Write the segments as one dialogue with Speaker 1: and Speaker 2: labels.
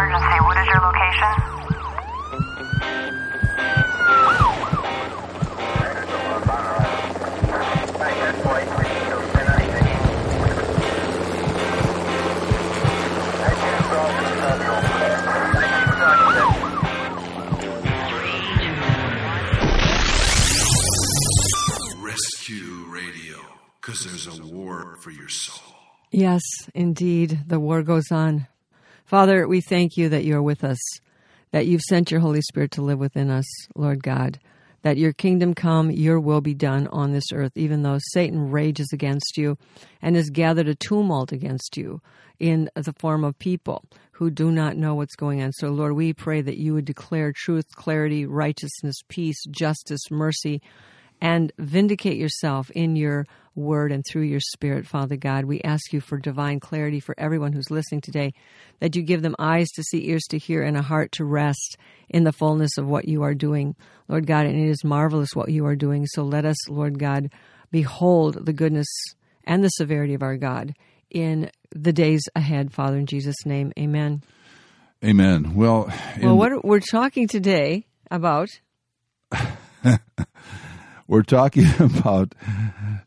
Speaker 1: emergency. What is your location?
Speaker 2: Rescue Radio, because there's a war for your soul.
Speaker 3: Yes, indeed, the war goes on. Father, we thank you that you're with us, that you've sent your Holy Spirit to live within us, Lord God, that your kingdom come, your will be done on this earth, even though Satan rages against you and has gathered a tumult against you in the form of people who do not know what's going on. So, Lord, we pray that you would declare truth, clarity, righteousness, peace, justice, mercy, and vindicate yourself in your word and through your spirit, Father God. We ask you for divine clarity for everyone who's listening today, that you give them eyes to see, ears to hear, and a heart to rest in the fullness of what you are doing, Lord God. And it is marvelous what you are doing. So let us, Lord God, behold the goodness and the severity of our God in the days ahead, Father, in Jesus' name. Amen.
Speaker 4: Amen. Well,
Speaker 3: Well, what we're talking today about
Speaker 4: we're talking about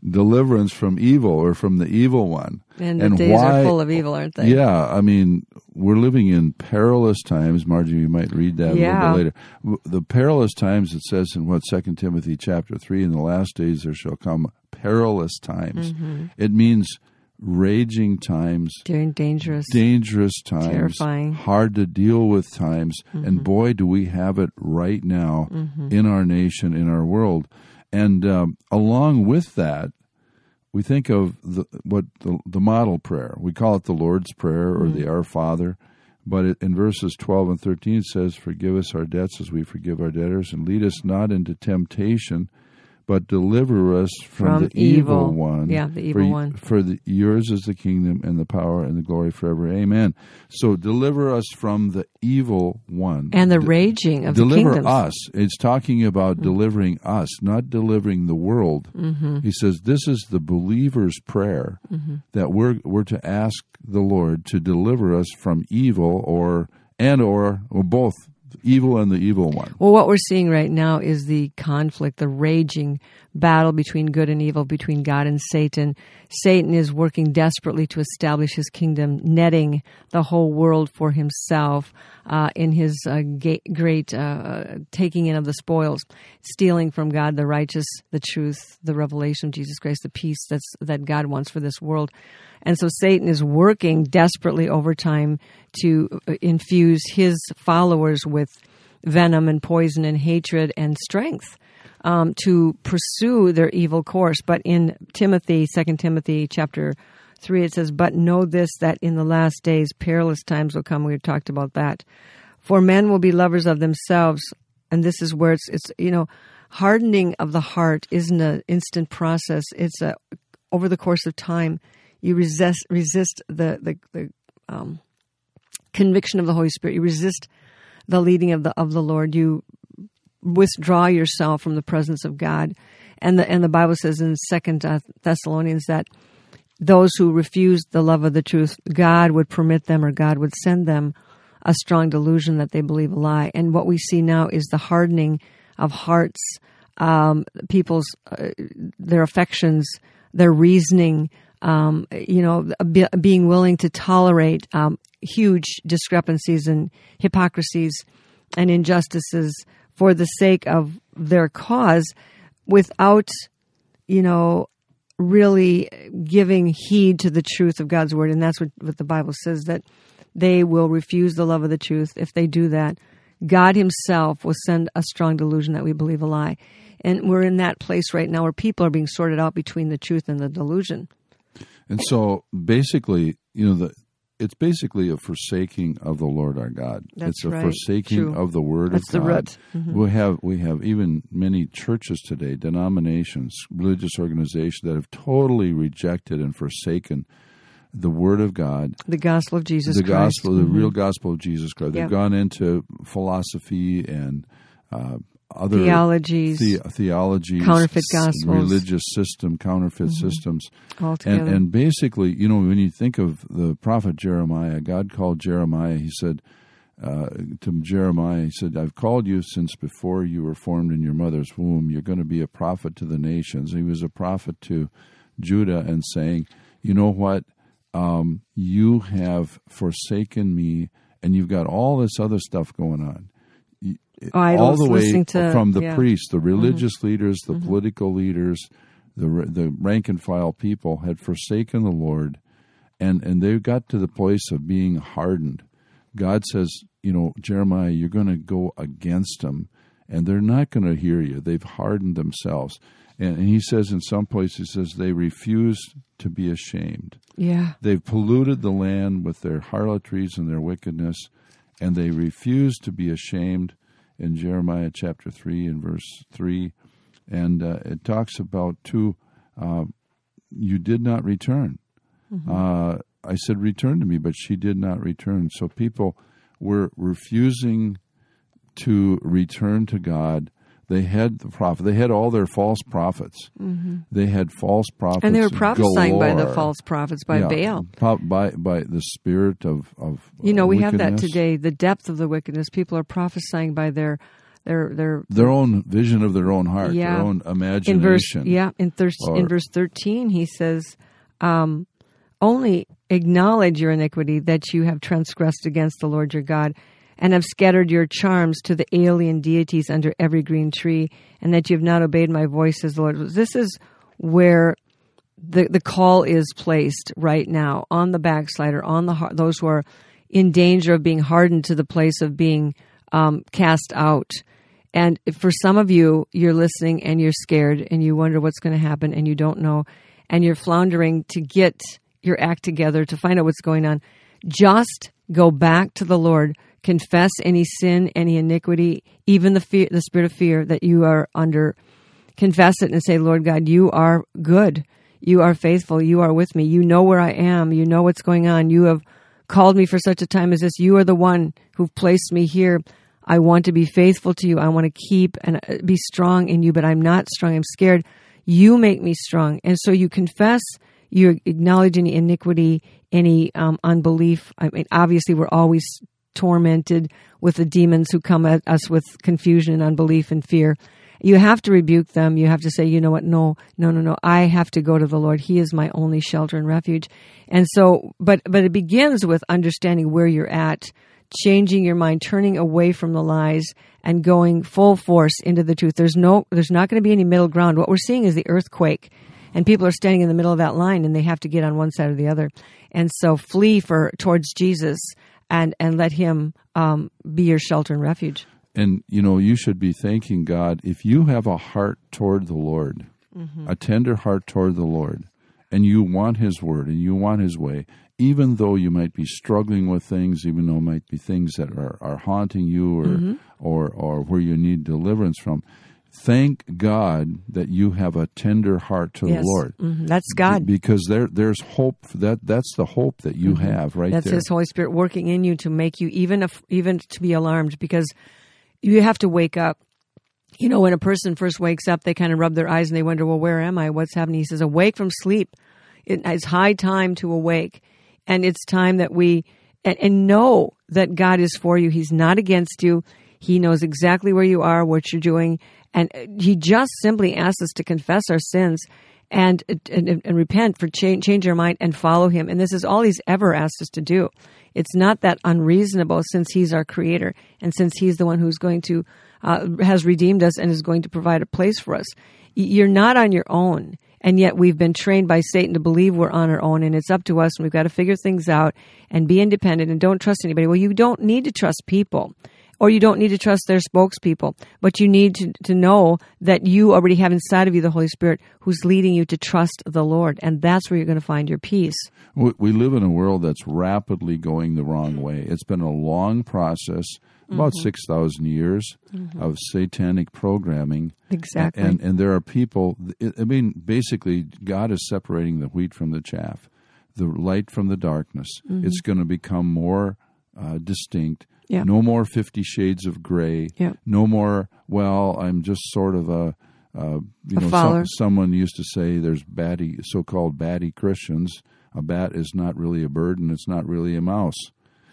Speaker 4: deliverance from evil or from the evil one.
Speaker 3: and the days
Speaker 4: why,
Speaker 3: are full of evil, aren't they?
Speaker 4: Yeah, I mean, we're living in perilous times. Margie, you might read that a little bit later. The perilous times, it says in what Second Timothy chapter three, in the last days there shall come perilous times.
Speaker 3: Mm-hmm.
Speaker 4: It means raging times,
Speaker 3: During dangerous.
Speaker 4: dangerous times,
Speaker 3: Terrifying.
Speaker 4: hard to deal with times, and boy, do we have it right now in our nation, in our world. And um, along with that, we think of the, what the, the model prayer. We call it the Lord's Prayer or the Our Father. But it, in verses 12 and 13 it says, Forgive us our debts as we forgive our debtors, and lead us not into temptation, but deliver us from,
Speaker 3: From
Speaker 4: the evil,
Speaker 3: evil.
Speaker 4: one.
Speaker 3: Yeah, the evil
Speaker 4: for,
Speaker 3: one.
Speaker 4: For the, yours is the kingdom and the power and the glory forever. Amen. So deliver us from the evil one.
Speaker 3: and the raging of the
Speaker 4: deliver us. It's talking about delivering us, not delivering the world.
Speaker 3: Mm-hmm.
Speaker 4: He says this is the believer's prayer that we're we're to ask the Lord to deliver us from evil or and or, or both evil and the evil one.
Speaker 3: Well, what we're seeing right now is the conflict, the raging battle between good and evil, between God and Satan. Satan is working desperately to establish his kingdom, netting the whole world for himself uh, in his uh, ga- great uh, taking in of the spoils, stealing from God the righteous, the truth, the revelation of Jesus Christ, the peace that's, that God wants for this world. And so Satan is working desperately over time to uh, infuse his followers with venom and poison and hatred and strength um, to pursue their evil course. But in Timothy, Second Timothy chapter three, it says, "But know this: that in the last days perilous times will come." We talked about that. For men will be lovers of themselves, and this is where it's it's you know, hardening of the heart isn't an instant process. It's a over the course of time. You resist resist the the, the um, conviction of the Holy Spirit. You resist the leading of the of the Lord. You withdraw yourself from the presence of God, and the and the Bible says in Second uh, Thessalonians that those who refuse the love of the truth, God would permit them or God would send them a strong delusion that they believe a lie. And what we see now is the hardening of hearts, um, people's uh, their affections, their reasoning. Um, you know, be, being willing to tolerate um, huge discrepancies and hypocrisies and injustices for the sake of their cause without, you know, really giving heed to the truth of God's word. And that's what, what the Bible says that they will refuse the love of the truth. If they do that, God Himself will send a strong delusion that we believe a lie. And we're in that place right now where people are being sorted out between the truth and the delusion.
Speaker 4: And so basically, you know, the it's basically a forsaking of the Lord our God.
Speaker 3: That's
Speaker 4: it's a
Speaker 3: right.
Speaker 4: forsaking
Speaker 3: True.
Speaker 4: of the Word
Speaker 3: That's the
Speaker 4: of God.
Speaker 3: Mm-hmm.
Speaker 4: We have we have even many churches today, denominations, religious organizations that have totally rejected and forsaken the Word of God,
Speaker 3: The gospel of Jesus
Speaker 4: the
Speaker 3: Christ.
Speaker 4: gospel, the
Speaker 3: Mhm.
Speaker 4: real gospel of Jesus Christ. They've gone into philosophy and uh, other
Speaker 3: Theologies.
Speaker 4: the, theologies,
Speaker 3: Counterfeit gospels. Mm-hmm.
Speaker 4: religious system, counterfeit systems.
Speaker 3: altogether.
Speaker 4: And, and basically, you know, when you think of the prophet Jeremiah, God called Jeremiah, he said, uh, to Jeremiah, he said, I've called you since before you were formed in your mother's womb. You're going to be a prophet to the nations. He was a prophet to Judah and saying, You know what? Um, you have forsaken me, and you've got all this other stuff going on. You- all the way
Speaker 3: to-
Speaker 4: from the
Speaker 3: yeah.
Speaker 4: priests, the mm-hmm. religious leaders, the mm-hmm. political leaders, the the rank and file people had forsaken the Lord, and and they got to the place of being hardened. God says, you know, Jeremiah, you're going to go against them, and they're not going to hear you. They've hardened themselves, and, and he says in some places, he says they refuse to be ashamed.
Speaker 3: Yeah.
Speaker 4: They've polluted the land with their harlotries and their wickedness, and they refuse to be ashamed. In Jeremiah chapter 3 and verse 3, and uh, it talks about, too, uh, you did not return. Uh, I said, Return to me, but she did not return. So people were refusing to return to God. They had the prophet. They had all their false prophets. They had false prophets,
Speaker 3: Mm-hmm. And they were prophesying by the false prophets, by
Speaker 4: Yeah,
Speaker 3: Baal.
Speaker 4: by by the spirit of of
Speaker 3: You know, we have that today. The depth of the wickedness. People are prophesying by their, their, their.
Speaker 4: Their own vision of their own heart,
Speaker 3: Yeah.
Speaker 4: their own imagination.
Speaker 3: In verse, yeah, in, thir- in verse thirteen, he says, um, "Only acknowledge your iniquity that you have transgressed against the Lord your God, and have scattered your charms to the alien deities under every green tree, and that you have not obeyed my voice," the Lord. This is where the the call is placed right now on the backslider, on the those who are in danger of being hardened to the place of being um, cast out. And for some of you, you're listening and you're scared and you wonder what's going to happen and you don't know, and you're floundering to get your act together to find out what's going on. Just go back to the Lord, confess any sin, any iniquity, even the fear, the spirit of fear that you are under confess it and say, Lord God, you are good. You are faithful. You are with me. You know where I am. You know what's going on. You have called me for such a time as this. You are the one who've placed me here. I want to be faithful to you. I want to keep and uh, be strong in you, but I'm not strong. I'm scared. You make me strong. And so you confess, you acknowledge any iniquity, any um, unbelief. I mean, obviously, we're always tormented with the demons who come at us with confusion and unbelief and fear you have to rebuke them. You have to say, you know what? No, no, no, no. I have to go to the Lord. He is my only shelter and refuge. And so, but, but it begins with understanding where you're at, changing your mind, turning away from the lies and going full force into the truth. There's no, there's not going to be any middle ground. What we're seeing is the earthquake and people are standing in the middle of that line and they have to get on one side or the other. And so flee for, towards Jesus and, and let him, um, be your shelter and refuge.
Speaker 4: And you know, you should be thanking God if you have a heart toward the Lord,
Speaker 3: Mm-hmm.
Speaker 4: a tender heart toward the Lord, and you want His word and you want His way, even though you might be struggling with things, even though it might be things that are, are haunting you or
Speaker 3: Mm-hmm.
Speaker 4: or or where you need deliverance from. Thank God that you have a tender heart to
Speaker 3: Yes.
Speaker 4: the Lord.
Speaker 3: Mhm. That's God.
Speaker 4: because there there's hope that that's the hope that you have right
Speaker 3: Mm-hmm. That's. His Holy Spirit working in you to make you even if, even to be alarmed because you have to wake up. You know, when a person first wakes up, they kind of rub their eyes and they wonder, "Well, where am I? What's happening?" He says, "Awake from sleep. It, it's high time to awake, and it's time that we and, and know that God is for you. He's not against you. He knows exactly where you are, what you're doing, and He just simply asks us to confess our sins." And, and and repent for change change our mind and follow him. And this is all he's ever asked us to do. It's not that unreasonable since he's our creator and since he's the one who's going to uh, has redeemed us and is going to provide a place for us. You're not on your own. And yet we've been trained by satan to believe we're on our own and it's up to us and we've got to figure things out and be independent and don't trust anybody. Well you don't need to trust people or you don't need to trust their spokespeople, but you need to, to know that you already have inside of you the Holy Spirit who's leading you to trust the Lord. And that's where you're going to find your peace.
Speaker 4: We, we live in a world that's rapidly going the wrong way. It's been a long process, about mm-hmm. 6,000 years mm-hmm. of satanic programming.
Speaker 3: Exactly.
Speaker 4: And, and there are people, I mean, basically, God is separating the wheat from the chaff, the light from the darkness. Mm-hmm. It's going to become more uh, distinct. No more Fifty Shades of Gray.
Speaker 3: Yeah.
Speaker 4: No more, well, I'm just sort of a. Uh, you
Speaker 3: A
Speaker 4: know,
Speaker 3: follower.
Speaker 4: someone used to say there's batty, so-called batty Christians. A bat is not really a bird, and it's not really a mouse.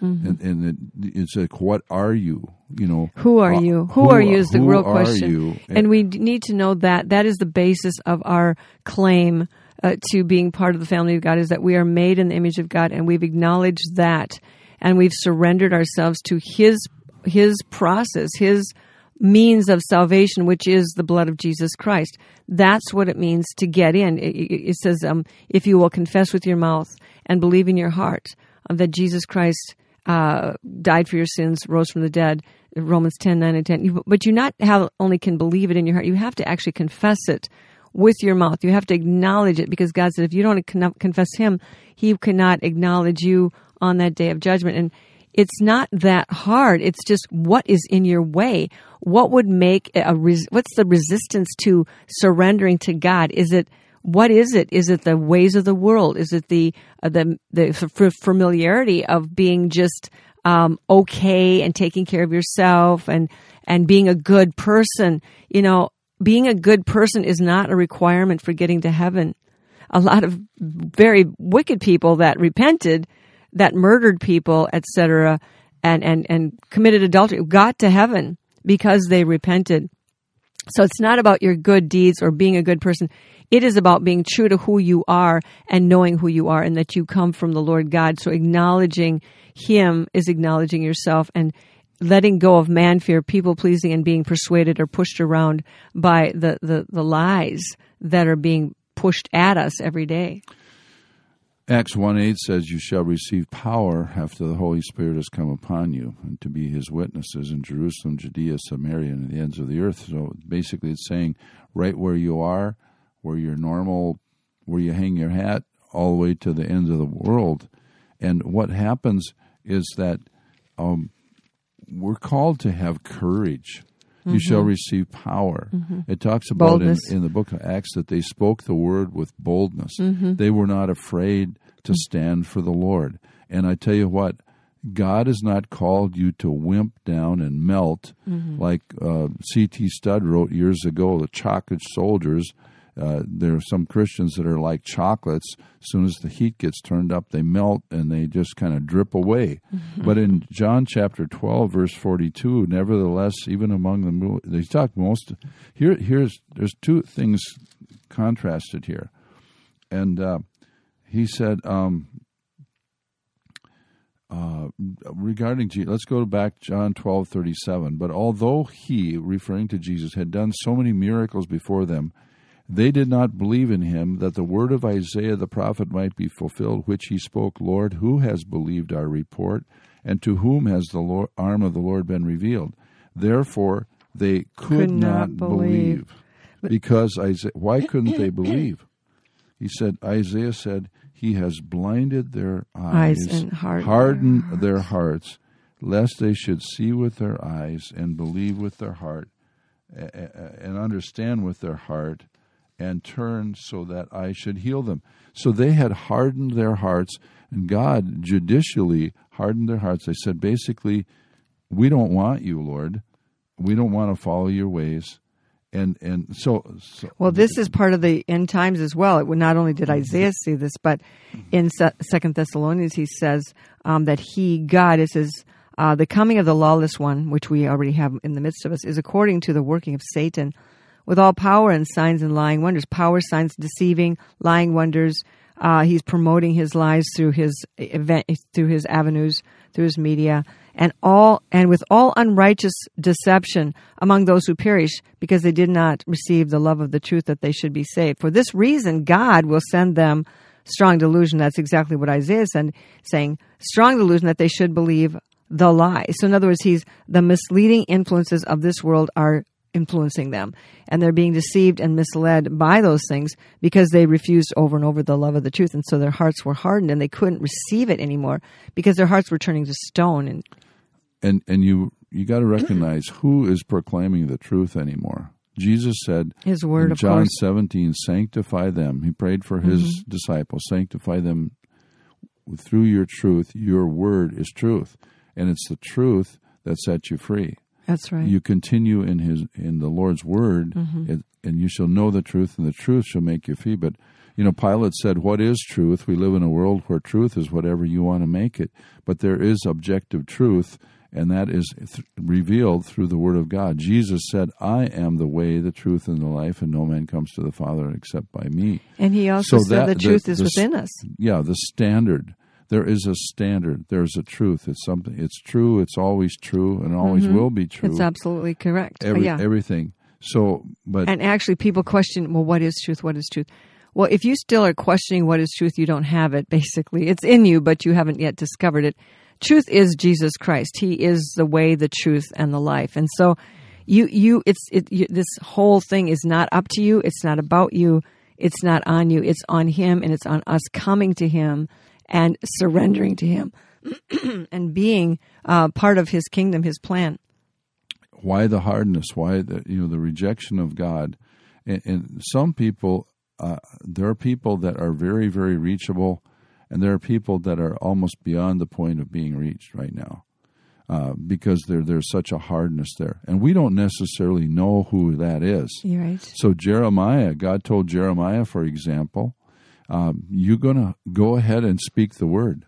Speaker 4: and, and it, it's like, what are you? You know,
Speaker 3: Who are
Speaker 4: uh,
Speaker 3: you? Who, are you is the
Speaker 4: who
Speaker 3: real question.
Speaker 4: you?
Speaker 3: And we need to know that that is the basis of our claim uh, to being part of the family of God is that we are made in the image of God and we've acknowledged that and we've surrendered ourselves to his his process, his means of salvation, which is the blood of Jesus Christ. That's what it means to get in. It, it, says, um, if you will confess with your mouth and believe in your heart um, that Jesus Christ uh, died for your sins, rose from the dead, Romans 10, 9 and 10. You, but you not have, only can believe it in your heart, you have to actually confess it with your mouth. You have to acknowledge it because God said if you don't con- confess Him, He cannot acknowledge you on that day of judgment. And it's not that hard. It's just what is in your way. What would make a res- what's the resistance to surrendering to God? Is it what is it? Is it the ways of the world? Is it the uh, the the familiarity of being just um, okay and taking care of yourself and and being a good person? You know, being a good person is not a requirement for getting to heaven. A lot of very wicked people that repented that murdered people, etc., and, and, and committed adultery got to heaven because they repented. So it's not about your good deeds or being a good person. It is about being true to who you are and knowing who you are and that you come from the Lord God. So acknowledging Him is acknowledging yourself and letting go of man fear, people pleasing, and being persuaded or pushed around by the, the, the lies that are being pushed at us every day.
Speaker 4: Acts 1 8 says, You shall receive power after the Holy Spirit has come upon you, and to be his witnesses in Jerusalem, Judea, Samaria, and the ends of the earth. So basically, it's saying right where you are, where you're normal, where you hang your hat, all the way to the ends of the world. And what happens is that um, we're called to have courage. You mm-hmm. shall receive power. Mm-hmm. It talks about in, in the book of Acts that they spoke the word with boldness. Mm-hmm. They were not afraid to stand for the Lord. And I tell you what, God has not called you to wimp down and melt like uh, C.T. Studd wrote years ago, the chocolate soldiers. Uh, there are some Christians that are like chocolates. As soon as the heat gets turned up, they melt and they just kind of drip away. But in John chapter 12, verse 42, nevertheless, even among the they talk most here. Here's there's two things contrasted here, and uh, he said um, uh, regarding Jesus. Let's go back John twelve thirty seven. But although he, referring to Jesus, had done so many miracles before them, they did not believe in him that the word of Isaiah the prophet might be fulfilled, which he spoke, Lord, who has believed our report, and to whom has the Lord, arm of the Lord been revealed? Therefore, they could,
Speaker 3: Could not
Speaker 4: believe. Because Isaiah, why couldn't they believe? He said, Isaiah said, He has blinded their eyes,
Speaker 3: Eyes and heart-
Speaker 4: hardened their hearts, lest they should see with their eyes and believe with their heart, and understand with their heart, and turn so that I should heal them. So they had hardened their hearts, and God judicially hardened their hearts. They said, basically, we don't want you, Lord. We don't want to follow your ways. And and so, so
Speaker 3: Well, this is part of the end times as well. It would not only did Isaiah see this, but in Second Thessalonians he says um, that he, God, it says uh, the coming of the lawless one, which we already have in the midst of us, is according to the working of Satan, with all power and signs and lying wonders. Power, signs, deceiving, lying wonders. Uh, he's promoting his lies through his event, through his avenues, through his media, and all and with all unrighteous deception among those who perish, because they did not receive the love of the truth that they should be saved. For this reason, God will send them strong delusion. That's exactly what Isaiah is saying, saying strong delusion that they should believe the lie. So, in other words, he's the misleading influences of this world are influencing them and they're being deceived and misled by those things because they refused over and over the love of the truth and so their hearts were hardened and they couldn't receive it anymore because their hearts were turning to stone and
Speaker 4: and and you you got to recognize who is proclaiming the truth anymore. Jesus said
Speaker 3: His word,
Speaker 4: in John
Speaker 3: course.
Speaker 4: 17, sanctify them. He prayed for his
Speaker 3: Mm-hmm.
Speaker 4: disciples, sanctify them through your truth. Your word is truth, and it's the truth that sets you free.
Speaker 3: That's right
Speaker 4: You continue in his in the Lord's word,
Speaker 3: Mm-hmm.
Speaker 4: and, and you shall know the truth, and the truth shall make you free. But You know, Pilate said, What is truth? We live in a world where truth is whatever you want to make it. But there is objective truth, and that is th- revealed through the Word of God. Jesus said, I am the way, the truth, and the life, and no man comes to the Father except by me.
Speaker 3: And he also
Speaker 4: So
Speaker 3: said
Speaker 4: that-
Speaker 3: the truth
Speaker 4: the-
Speaker 3: is
Speaker 4: the-
Speaker 3: within us.
Speaker 4: Yeah, the standard. There is a standard. There's a truth. It's something. It's true. It's always true, and always will be true.
Speaker 3: Mm-hmm. It's absolutely correct.
Speaker 4: Every,
Speaker 3: yeah.
Speaker 4: Everything. So, but
Speaker 3: and actually, people question, well, what is truth? What is truth? Well, if you still are questioning what is truth, you don't have it, basically. It's in you, but you haven't yet discovered it. Truth is Jesus Christ. He is the way, the truth, and the life. And so, you, you, it's, it, you, this whole thing is not up to you. It's not about you. It's not on you. It's on Him, and it's on us coming to Him and surrendering to Him and being uh, part of His kingdom, His plan.
Speaker 4: why the hardness? Why the you know the rejection of God? And, and some people, uh, there are people that are very very reachable, and there are people that are almost beyond the point of being reached right now, uh, because there there's such a hardness there, and we don't necessarily know who that is.
Speaker 3: You're right.
Speaker 4: So Jeremiah, God told Jeremiah, for example, um, you're going to go ahead and speak the word,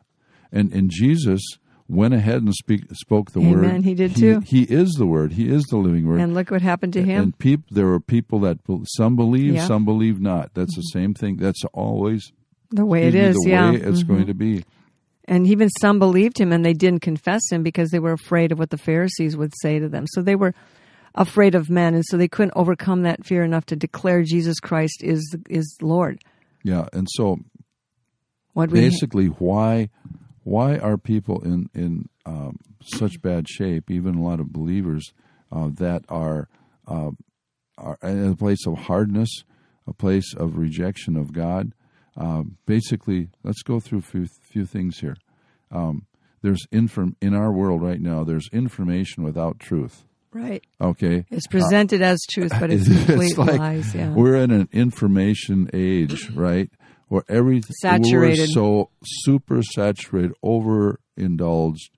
Speaker 4: and and Jesus went ahead and speak spoke the word.
Speaker 3: Amen. He did too.
Speaker 4: He is the word. He is the living word.
Speaker 3: And look what happened to him.
Speaker 4: And peop, there are people that some believe,
Speaker 3: Yeah. Mm-hmm.
Speaker 4: some believe not. That's the same thing. That's always
Speaker 3: the way it is,
Speaker 4: the
Speaker 3: yeah.
Speaker 4: way it's
Speaker 3: Mhm.
Speaker 4: going to be.
Speaker 3: And even some believed him and they didn't confess him because they were afraid of what the Pharisees would say to them. So they were afraid of men and so they couldn't overcome that fear enough to declare Jesus Christ is is Lord.
Speaker 4: Yeah, and so
Speaker 3: What
Speaker 4: basically, why why are people in in um, such bad shape? Even a lot of believers uh, that are uh, are in a place of hardness, a place of rejection of God. Uh, basically, let's go through a few, few things here. Um, there's inform in our world right now. There's information without truth.
Speaker 3: Right.
Speaker 4: Okay,
Speaker 3: It's presented as truth, but it's,
Speaker 4: It's
Speaker 3: complete
Speaker 4: like
Speaker 3: lies. Yeah.
Speaker 4: We're in an information age, right? Where everything
Speaker 3: Saturated.
Speaker 4: we're so super saturated, overindulged,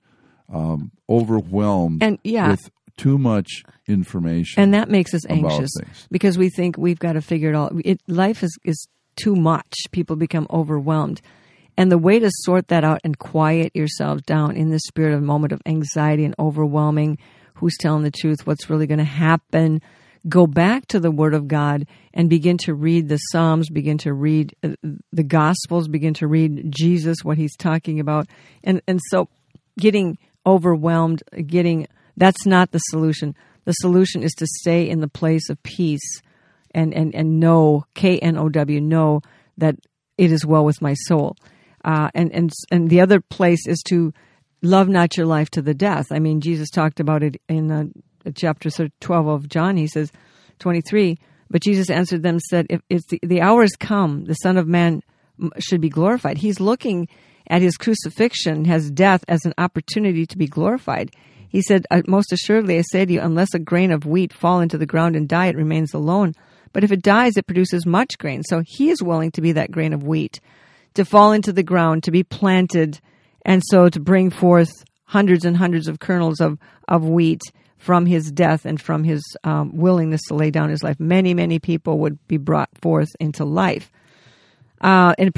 Speaker 4: um, overwhelmed,
Speaker 3: And, yeah.
Speaker 4: with too much information.
Speaker 3: And that makes us anxious because we think we've got to figure it all. It, life is, is too much. People become overwhelmed. And the way to sort that out and quiet yourself down in the spirit of a moment of anxiety and overwhelming, who's telling the truth, what's really going to happen, go back to the Word of God and begin to read the Psalms, begin to read uh, the Gospels, begin to read Jesus, what he's talking about. And, and so getting overwhelmed, getting that's not the solution. The solution is to stay in the place of peace and, and, and know, K N O W, know that it is well with my soul. Uh, and, and, and the other place is to love not your life to the death. I mean, Jesus talked about it in chapter 12 of John. He says, 23, but Jesus answered them, said, if, if the, the hour has come, the Son of Man should be glorified. He's looking at his crucifixion, has death as an opportunity to be glorified. He said, "Uh, Most assuredly, I say to you, unless a grain of wheat fall into the ground and die, it remains alone. But if it dies, it produces much grain. So he is willing to be that grain of wheat, to fall into the ground, to be planted, and so to bring forth hundreds and hundreds of kernels of, of wheat from his death and from his um, willingness to lay down his life. Many, many people would be brought forth into life. Uh, and,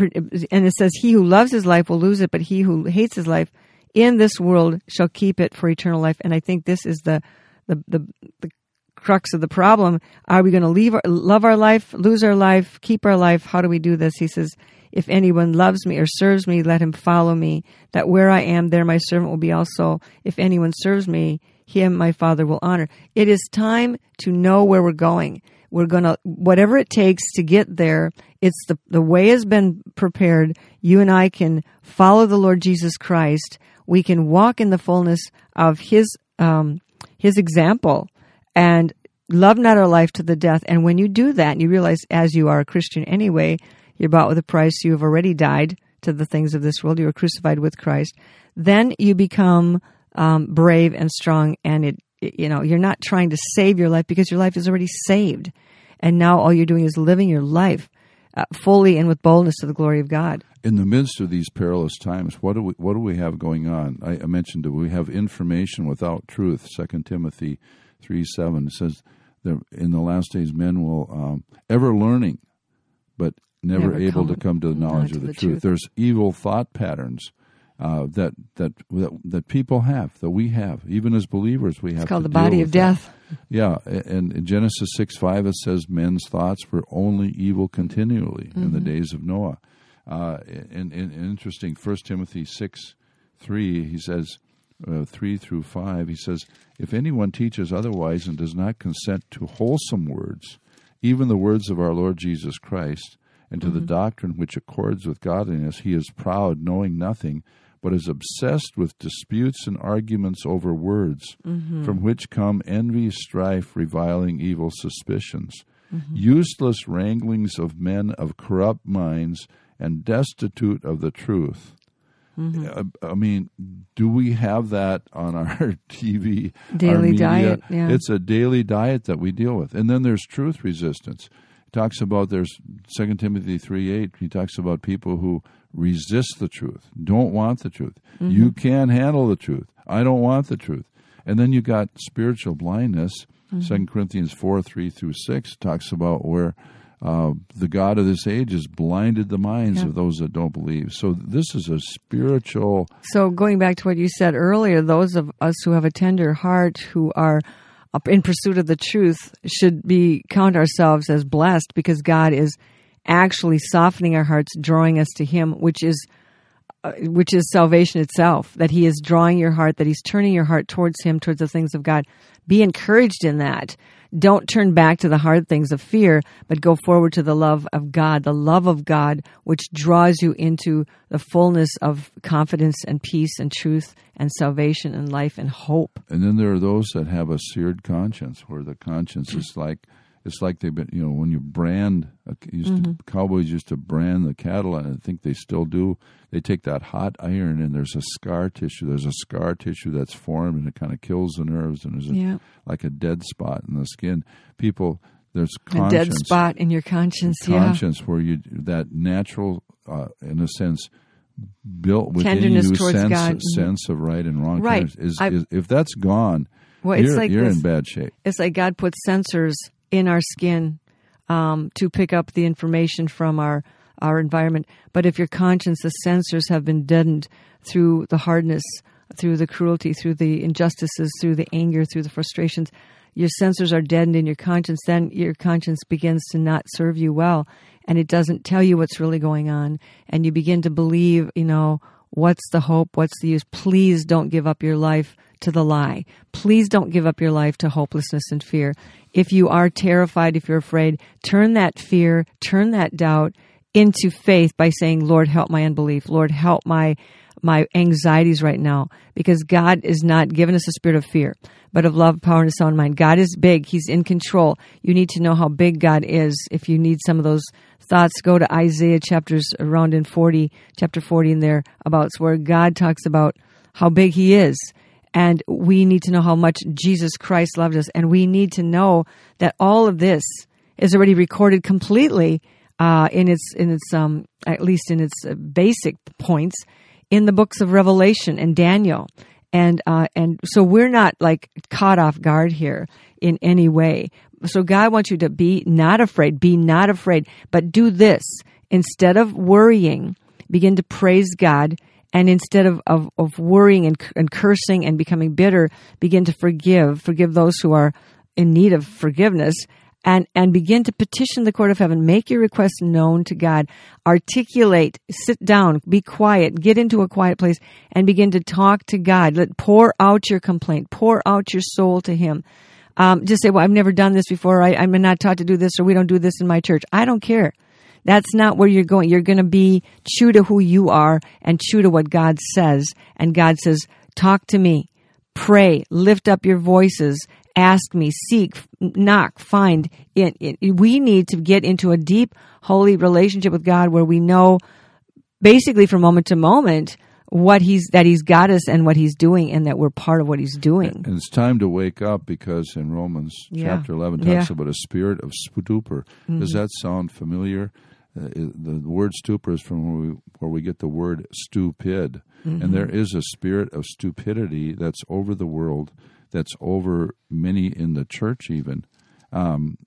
Speaker 3: and it says, He who loves his life will lose it, but he who hates his life in this world shall keep it for eternal life. And I think this is the, the, the, the crux of the problem. Are we going to leave our, love our life, lose our life, keep our life? How do we do this? He says, if anyone loves me or serves me, let him follow me. That where I am, there my servant will be also. If anyone serves me, him my Father will honor. It is time to know where we're going. We're going to, whatever it takes to get there, it's the, the way has been prepared. You and I can follow the Lord Jesus Christ. We can walk in the fullness of His, um, His example and love not our life to the death. And when you do that, you realize as you are a Christian anyway, you're bought with a price, you have already died to the things of this world, you are crucified with Christ, then you become um, brave and strong. And it, it- you know, you're not trying to save your life because your life is already saved. And now all you're doing is living your life uh, fully and with boldness to the glory of God.
Speaker 4: in the midst of these perilous times, what do we what do we have going on? I, I mentioned that we have information without truth. Second Timothy three seven says, there, "In the last days, men will um, ever learning, but never,
Speaker 3: Never
Speaker 4: able to
Speaker 3: come
Speaker 4: come to the knowledge of the,
Speaker 3: the
Speaker 4: truth.
Speaker 3: truth.
Speaker 4: There's evil thought patterns uh, that, that that that people have, that we have, even as believers, we have.
Speaker 3: It's called the body of
Speaker 4: that.
Speaker 3: death.
Speaker 4: Yeah, and in Genesis 6 5, it says men's thoughts were only evil continually in
Speaker 3: Mm-hmm.
Speaker 4: the days of Noah. Uh, and, and, interesting, 1 Timothy 6 3, he says, uh, 3 through 5, he says, If anyone teaches otherwise and does not consent to wholesome words, even the words of our Lord Jesus Christ, and to the mm-hmm. doctrine which accords with godliness, he is proud, knowing nothing, but is obsessed with disputes and arguments over words, mm-hmm. from which come envy, strife, reviling, evil suspicions, mm-hmm. useless wranglings of men of corrupt minds, and destitute of the truth. Uh, I mean, do we have that on our TV? our
Speaker 3: Daily
Speaker 4: media?
Speaker 3: diet, yeah.
Speaker 4: It's a daily diet that we deal with. And then there's truth resistance. Talks about there's 2 Timothy 3 8. He talks about people who resist the truth, don't want the truth.
Speaker 3: Mm-hmm.
Speaker 4: You can't handle the truth. I don't want the truth. And then you got spiritual blindness.
Speaker 3: Mm-hmm.
Speaker 4: 2 Corinthians 4 3 through 6 talks about where uh, the God of this age has blinded the minds
Speaker 3: Yeah.
Speaker 4: of those that don't believe. So this is a spiritual.
Speaker 3: So going back to what you said earlier, those of us who have a tender heart, who are in pursuit of the truth, should be count ourselves as blessed because God is actually softening our hearts, drawing us to Him, which is uh, which is salvation itself. That He is drawing your heart, that He's turning your heart towards Him, towards the things of God. Be encouraged in that. Don't turn back to the hard things of fear, but go forward to the love of God, the love of God, which draws you into the fullness of confidence and peace and truth and salvation and life and hope.
Speaker 4: And then there are those that have a seared conscience, where the conscience is like it's like they've been, you know, when you brand, uh, used
Speaker 3: Mm-hmm.
Speaker 4: to, cowboys used to brand the cattle, and I think they still do. They take that hot iron, and there's a scar tissue. There's a scar tissue that's formed, and it kind of kills the nerves, and there's a,
Speaker 3: Yeah.
Speaker 4: like a dead spot in the skin. People, there's
Speaker 3: A dead spot in your conscience. Yeah.
Speaker 4: conscience, where you that natural, uh, in a sense, built within
Speaker 3: Tenderness
Speaker 4: you
Speaker 3: towards
Speaker 4: sense
Speaker 3: God.
Speaker 4: sense of right and wrong.
Speaker 3: Right.
Speaker 4: Is, is if that's gone,
Speaker 3: Well, it's
Speaker 4: you're,
Speaker 3: like
Speaker 4: you're
Speaker 3: this-
Speaker 4: in bad shape.
Speaker 3: It's like God puts sensors in our skin um, to pick up the information from our our environment. But if your conscience, the sensors have been deadened through the hardness, through the cruelty, through the injustices, through the anger, through the frustrations, your sensors are deadened in your conscience. Then your conscience begins to not serve you well, and it doesn't tell you what's really going on, and you begin to believe, you know. What's the hope? What's the use? Please don't give up your life to the lie. Please don't give up your life to hopelessness and fear. If you are terrified, if you're afraid, turn that fear, turn that doubt into faith by saying, Lord, help my unbelief. Lord, help my my anxieties right now because God is not giving us a spirit of fear, but of love, power, and a sound mind. God is big. He's in control. You need to know how big God is. If you need some of those thoughts, go to Isaiah chapters around in 40, chapter 40 in there about where God talks about how big he is. And we need to know how much Jesus Christ loved us. And we need to know that all of this is already recorded completely uh, in its in its um, at least in its uh, basic points in the books of Revelation and Daniel, and uh, and so we're not like caught off guard here in any way. So God wants you to be not afraid, be not afraid, but do this instead of worrying. Begin to praise God. And instead of, of, of worrying and, and cursing and becoming bitter, begin to forgive. Forgive those who are in need of forgiveness and and begin to petition the court of heaven. Make your requests known to god. Articulate. Sit down. Be quiet. Get into a quiet place and begin to talk to god. Let pour out your complaint. Pour out your soul to him. Um, just say well i've never done this before. I, i'm not taught to do this or we don't do this in my church. I don't care. That's not where you're going. You're going to be true to who you are and true to what god says. And god says talk to me. Pray. Lift up your voices ask me, seek, knock, find. It, it, we need to get into a deep, holy relationship with God where we know, basically from moment to moment, what he's that he's got us and what he's doing, and that we're part of what he's doing.
Speaker 4: And it's time to wake up because in Romans
Speaker 3: Yeah.
Speaker 4: chapter 11 talks
Speaker 3: Yeah. Mm-hmm.
Speaker 4: about a spirit of stupor. Does that sound familiar? Uh, the word stupor is from where we, where we get the word stupid.
Speaker 3: Mm-hmm.
Speaker 4: And there is a spirit of stupidity that's over the world, that's over many in the church even. Um,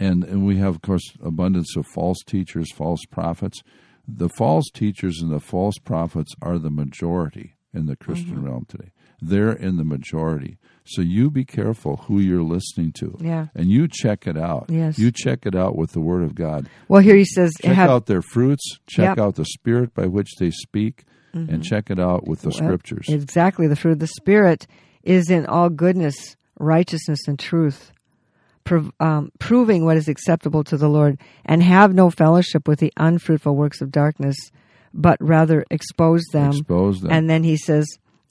Speaker 4: and and we have of course abundance of false teachers, false prophets. The false teachers and the false prophets are the majority in the Christian
Speaker 3: Mm-hmm.
Speaker 4: realm today. They're in the majority. So you be careful who you're listening to.
Speaker 3: Yeah.
Speaker 4: And you check it out.
Speaker 3: Yes.
Speaker 4: You check it out with the word of God.
Speaker 3: Well, here he says,
Speaker 4: Check
Speaker 3: have,
Speaker 4: out their fruits, check
Speaker 3: Yep. Mm-hmm.
Speaker 4: out the spirit by which they speak, and check it out with the scriptures.
Speaker 3: Exactly. The fruit of the Spirit is in all goodness, righteousness, and truth, prov- um, proving what is acceptable to the Lord, and have no fellowship with the unfruitful works of darkness, but rather expose them.
Speaker 4: Expose them.
Speaker 3: And then he says,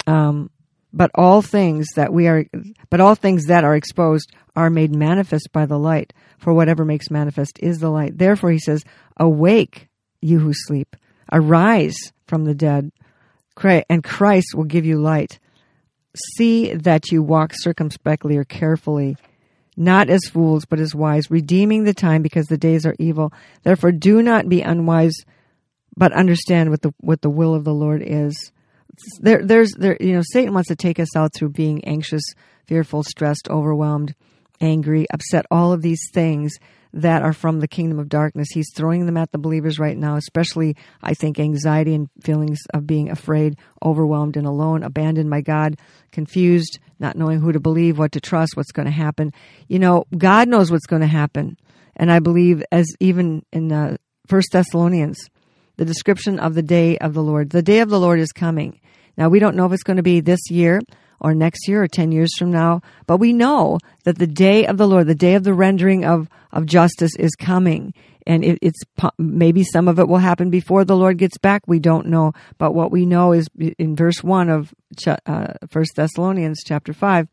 Speaker 3: um, but all things that we are, but all things that are exposed are made manifest by the light. For whatever makes manifest is the light. Therefore, he says, awake, you who sleep, arise from the dead, and Christ will give you light. See that you walk circumspectly or carefully, not as fools, but as wise, redeeming the time because the days are evil. Therefore, do not be unwise, but understand what the what the will of the Lord is. There, there's there, you know, Satan wants to take us out through being anxious, fearful, stressed, overwhelmed, angry, upset. All of these things that are from the kingdom of darkness. He's throwing them at the believers right now, especially I think anxiety and feelings of being afraid, overwhelmed and alone, abandoned by God, confused, not knowing who to believe, what to trust, what's going to happen. You know, God knows what's going to happen, and I believe as even in uh, First Thessalonians the description of the day of the Lord. The day of the Lord is coming. Now, we don't know if it's going to be this year or next year or 10 years from now, but we know that the day of the Lord, the day of the rendering of, of justice is coming. And it, it's maybe some of it will happen before the Lord gets back. We don't know. But what we know is in verse 1 of uh, 1 Thessalonians chapter 5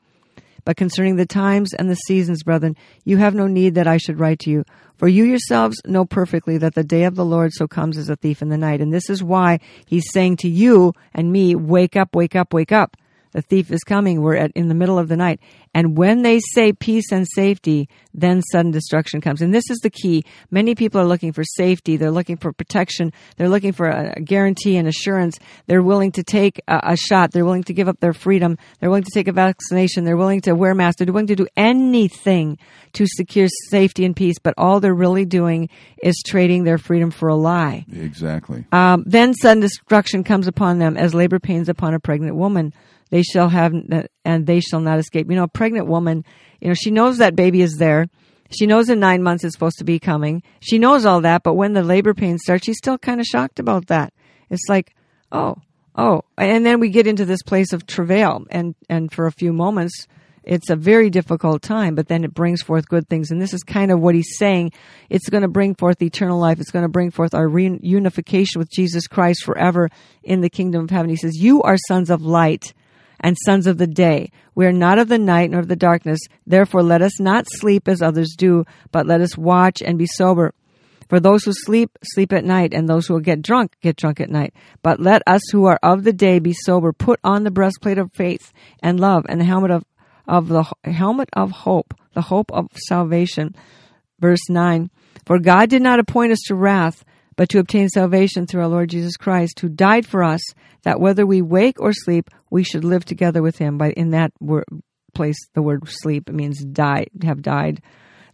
Speaker 3: but concerning the times and the seasons, brethren, you have no need that I should write to you. For you yourselves know perfectly that the day of the Lord so comes as a thief in the night. And this is why he's saying to you and me, wake up, wake up, wake up. The thief is coming. We're at, in the middle of the night. And when they say peace and safety, then sudden destruction comes. And this is the key. Many people are looking for safety. They're looking for protection. They're looking for a guarantee and assurance. They're willing to take a, a shot. They're willing to give up their freedom. They're willing to take a vaccination. They're willing to wear masks. They're willing to do anything to secure safety and peace. But all they're really doing is trading their freedom for a lie.
Speaker 4: exactly.
Speaker 3: Um, then sudden destruction comes upon them as labor pains upon a pregnant woman. They shall have, and they shall not escape. You know, a pregnant woman, you know, she knows that baby is there. She knows in nine months it's supposed to be coming. She knows all that, but when the labor pains start, she's still kind of shocked about that. It's like, oh, oh, and then we get into this place of travail, and and for a few moments, it's a very difficult time, but then it brings forth good things. And this is kind of what he's saying. It's going to bring forth eternal life. It's going to bring forth our reunification with Jesus Christ forever in the kingdom of heaven. He says, You are sons of light and sons of the day. We are not of the night nor of the darkness. Therefore, let us not sleep as others do, but let us watch and be sober. For those who sleep, sleep at night, and those who get drunk, get drunk at night. But let us who are of the day be sober, put on the breastplate of faith and love, and the helmet of, of the helmet of hope, the hope of salvation. Verse 9 For God did not appoint us to wrath, but to obtain salvation through our Lord Jesus Christ, who died for us, that whether we wake or sleep, we should live together with him. But in that word, place, the word sleep means die, have died.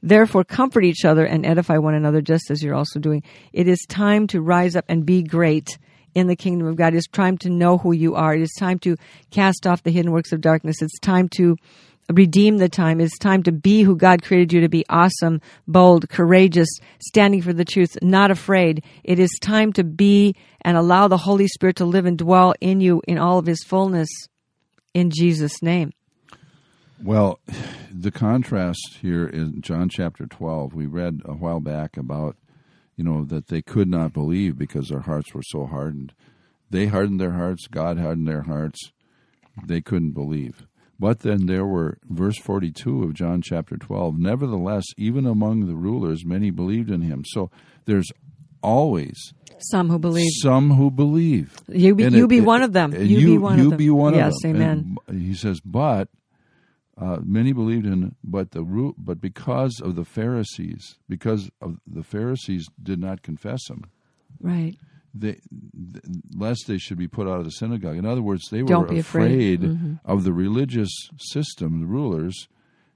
Speaker 3: Therefore, comfort each other and edify one another, just as you're also doing. It is time to rise up and be great in the kingdom of God. It is time to know who you are. It is time to cast off the hidden works of darkness. It's time to redeem the time. It's time to be who God created you to be awesome, bold, courageous, standing for the truth, not afraid. It is time to be and allow the Holy Spirit to live and dwell in you in all of his fullness in Jesus' name.
Speaker 4: Well, the contrast here in John chapter 12, we read a while back about, you know, that they could not believe because their hearts were so hardened. They hardened their hearts, God hardened their hearts. They couldn't believe. But then there were, verse 42 of John chapter 12, nevertheless, even among the rulers, many believed in him. So there's always
Speaker 3: Some who believe.
Speaker 4: some who believe.
Speaker 3: You be,
Speaker 4: And
Speaker 3: you
Speaker 4: it-
Speaker 3: be
Speaker 4: it-
Speaker 3: one of them.
Speaker 4: and
Speaker 3: You, be one
Speaker 4: you
Speaker 3: of them.
Speaker 4: be one
Speaker 3: yes,
Speaker 4: of them.
Speaker 3: amen.
Speaker 4: And he says, but uh, many believed in, but the ru- but because of the Pharisees, because of the Pharisees did not confess him,
Speaker 3: right.
Speaker 4: They, th- lest they should be put out of the synagogue. In other words, they were
Speaker 3: Don't afraid. Mm-hmm.
Speaker 4: of the religious system, the rulers.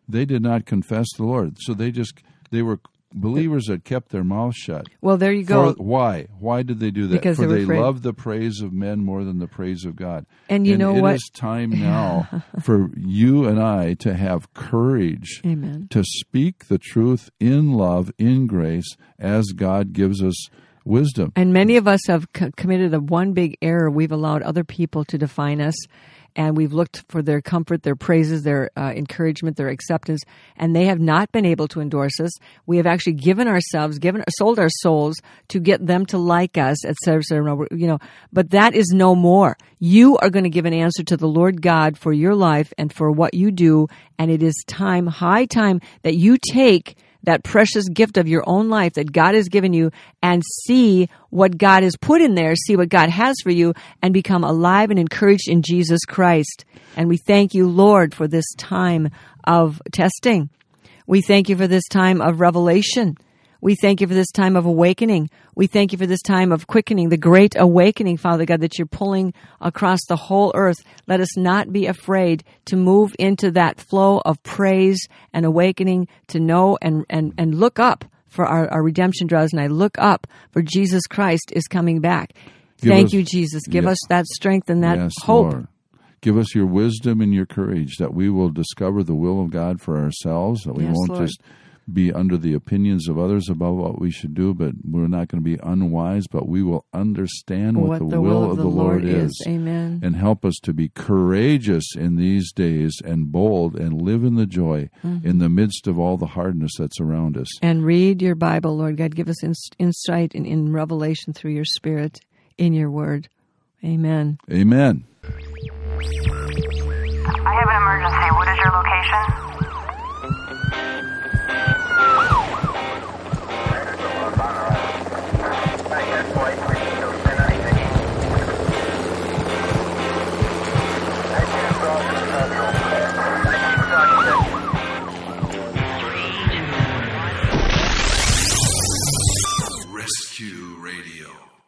Speaker 4: They did not confess the Lord, so they just they were believers that kept their mouth shut.
Speaker 3: Well, there you go.
Speaker 4: For, why? Why did they do that?
Speaker 3: Because
Speaker 4: For
Speaker 3: they
Speaker 4: they
Speaker 3: afraid.
Speaker 4: loved the praise of men more than the praise of God.
Speaker 3: And you know
Speaker 4: it
Speaker 3: It
Speaker 4: is time now for you and I to have courage
Speaker 3: Amen.
Speaker 4: to speak the truth in love, in grace, as God gives us wisdom.
Speaker 3: And many of us have committed the one big error. We've allowed other people to define us, and we've looked for their comfort, their praises, their uh, encouragement, their acceptance, and they have not been able to endorse us. We have actually given ourselves, given, sold our souls to get them to like us, et cetera, et cetera. You know, but that is no more. You are going to give an answer to the Lord God for your life and for what you do, and it is time, high time, that you take that precious gift of your own life that God has given you and see what God has put in there, see what God has for you, and become alive and encouraged in Jesus Christ. And we thank you, Lord, for this time of testing. We thank you for this time of revelation. We thank you for this time of awakening. We thank you for this time of quickening, the great awakening, Father God, that you're pulling across the whole earth. Let us not be afraid to move into that flow of praise and awakening, to know and, and, and look up for our, our redemption draws, and I look up for Jesus Christ is coming back.
Speaker 4: Give
Speaker 3: Thank
Speaker 4: us-
Speaker 3: you, Jesus. Give
Speaker 4: Yes.
Speaker 3: us that strength and that
Speaker 4: yes,
Speaker 3: hope.
Speaker 4: Lord. Give us your wisdom and your courage that we will discover the will of God for ourselves, that we
Speaker 3: Yes,
Speaker 4: won't
Speaker 3: Lord.
Speaker 4: just be under the opinions of others about what we should do, but we're not going to be unwise, but we will understand what,
Speaker 3: What the will of the Lord
Speaker 4: is.
Speaker 3: is. Amen.
Speaker 4: And help us to be courageous in these days and bold and live in the joy
Speaker 3: Mm-hmm.
Speaker 4: in the midst of all the hardness that's around us.
Speaker 3: and read your Bible, Lord God. Give us ins- insight and in revelation through your Spirit in your Word. Amen.
Speaker 4: Amen.
Speaker 1: I have an emergency. What is your location?